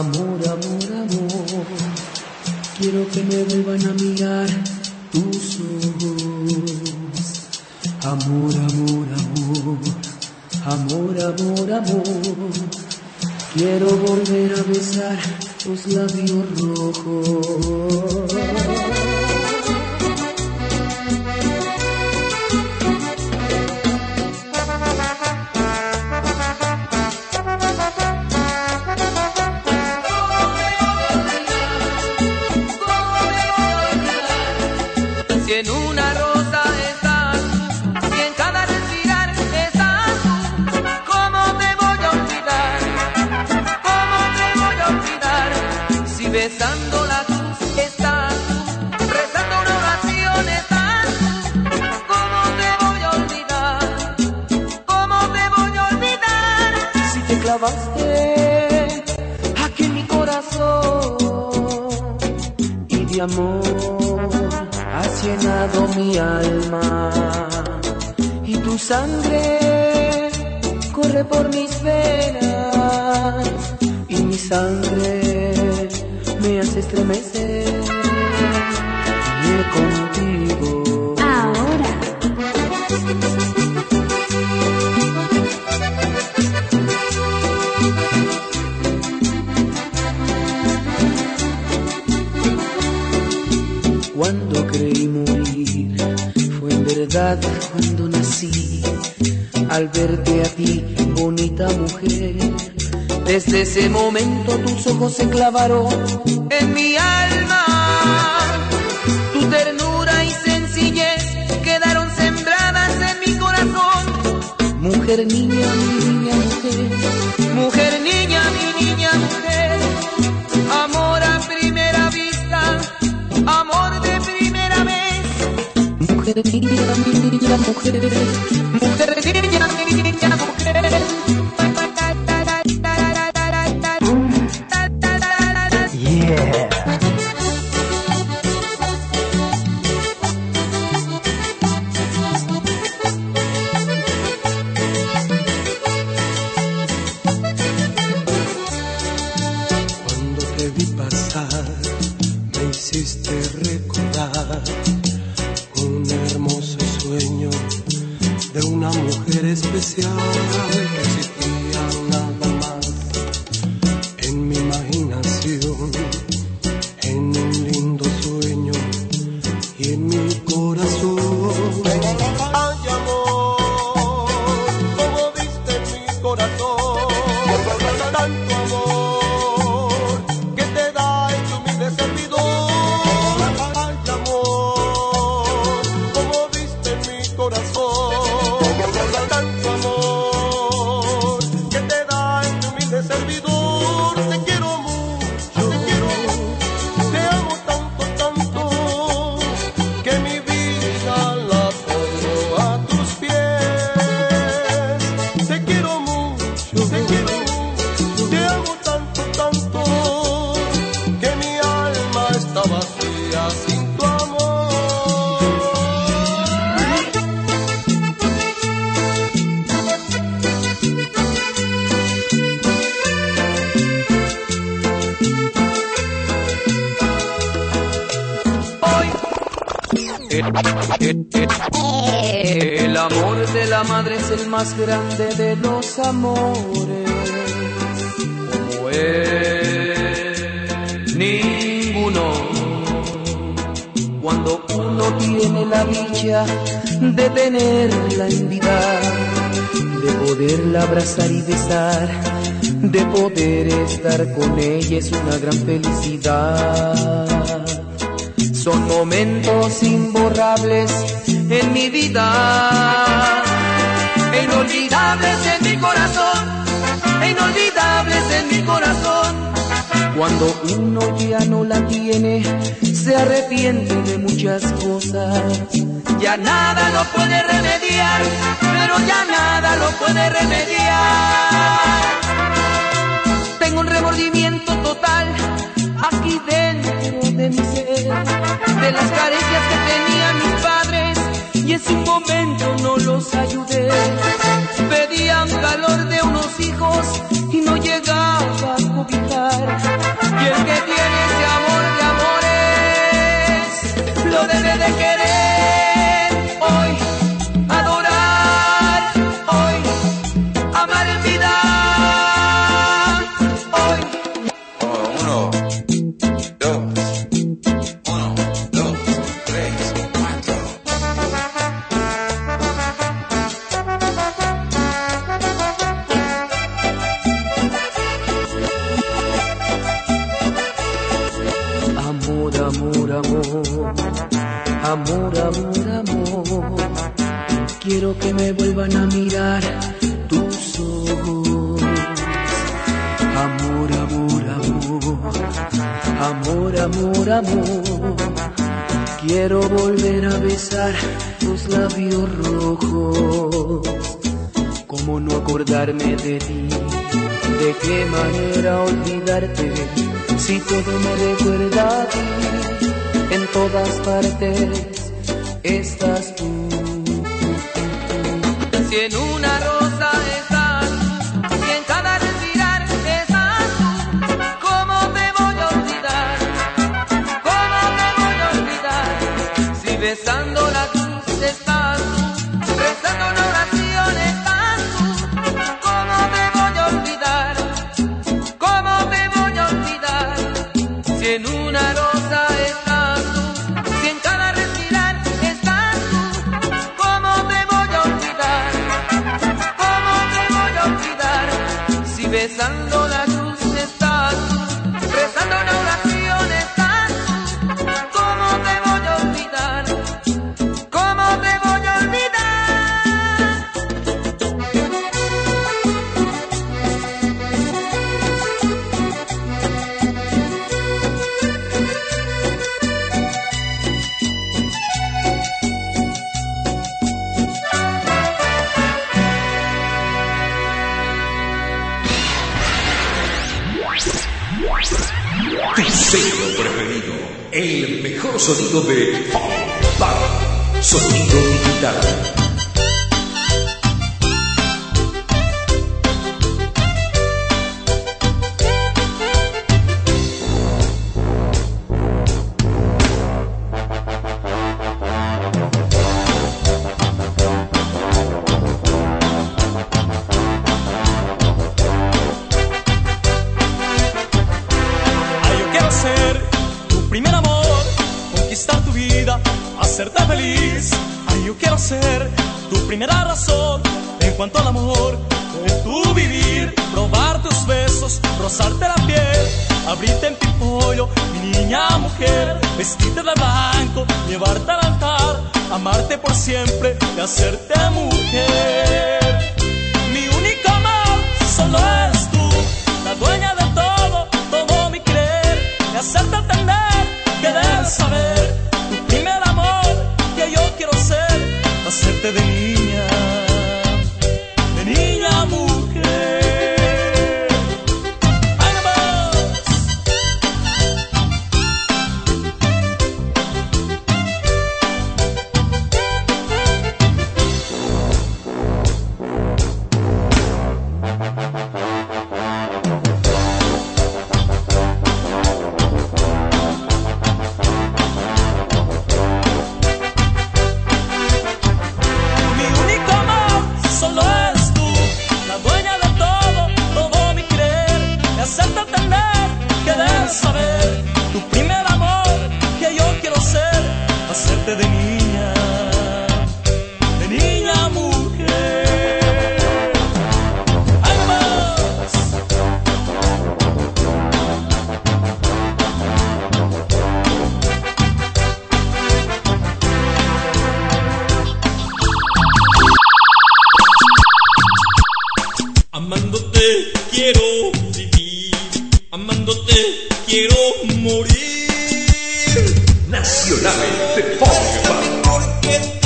amor, amor, amor. Quiero que me vuelvan a mirar tus ojos. Amor, amor, amor, amor, amor, amor. Quiero volver a besar tus labios rojos. Y de amor has llenado mi alma. Y tu sangre corre por mis venas y mi sangre me hace estremecer. Y Cuando creí morir, fue en verdad cuando nací. Al verte a ti, bonita mujer, desde ese momento tus ojos se clavaron en mi alma. Tu ternura y sencillez quedaron sembradas en mi corazón. Mujer, niña, mujer, especial el, amor de la madre es el más grande de los amores. Como es ninguno. Cuando uno tiene la dicha de tenerla en vida, de poderla abrazar y besar, de poder estar con ella es una gran felicidad. Son momentos imborrables en mi vida, inolvidables en mi corazón, inolvidables en mi corazón. Cuando uno ya no la tiene, se arrepiente de muchas cosas. Ya nada lo puede remediar, pero ya nada lo puede remediar. Tengo un remordimiento total su momento no los ayudé. Amor, amor, amor. Quiero volver a besar tus labios rojos. ¿Cómo no acordarme de ti? ¿De qué manera olvidarte? Si todo me recuerda a ti, en todas partes estás tú. Si en una rosa besando el mejor sonido de. Sonido digital. Primera razón en cuanto al amor de tu vivir, probar tus besos, rozarte la piel, abrirte en pimpollo, mi niña mujer, vestirte de blanco, llevarte al altar, amarte por siempre y hacerte mujer. Mi único amor solo eres tú, la dueña de todo, todo mi querer, y hacerte entender que debes saber saber tu primer amor, que yo quiero ser, hacerte de niña, de niña mujer. Amándote quiero vivir, amándote quiero morir. Nacional de Funk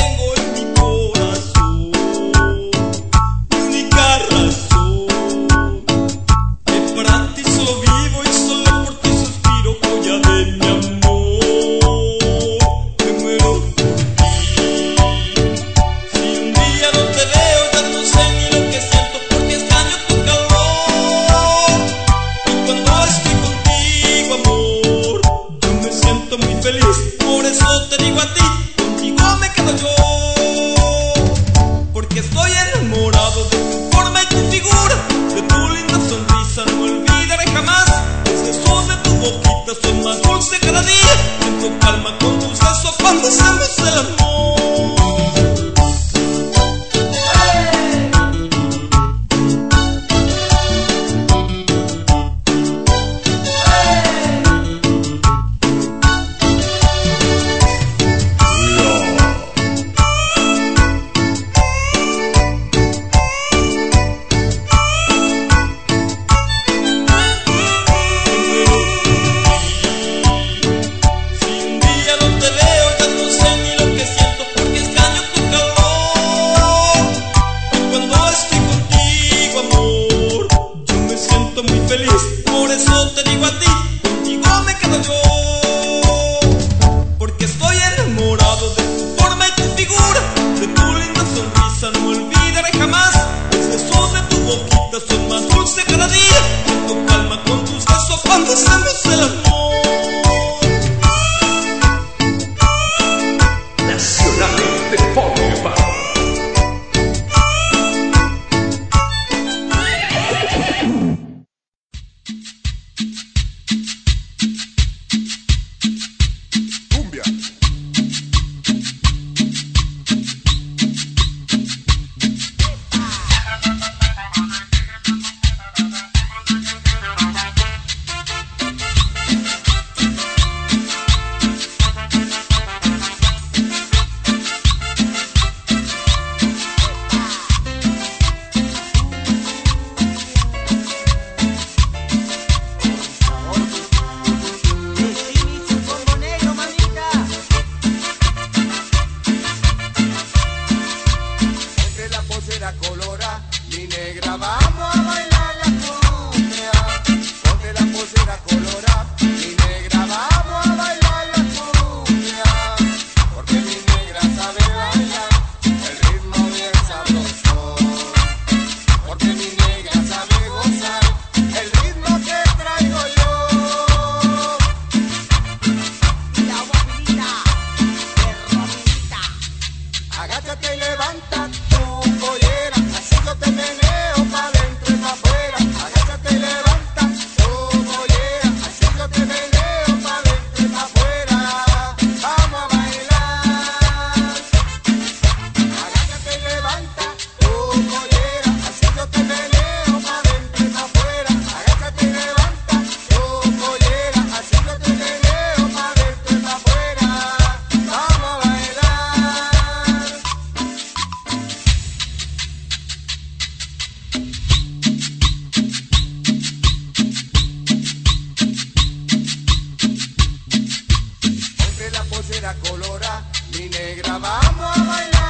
colora, mi negra, vamos a bailar.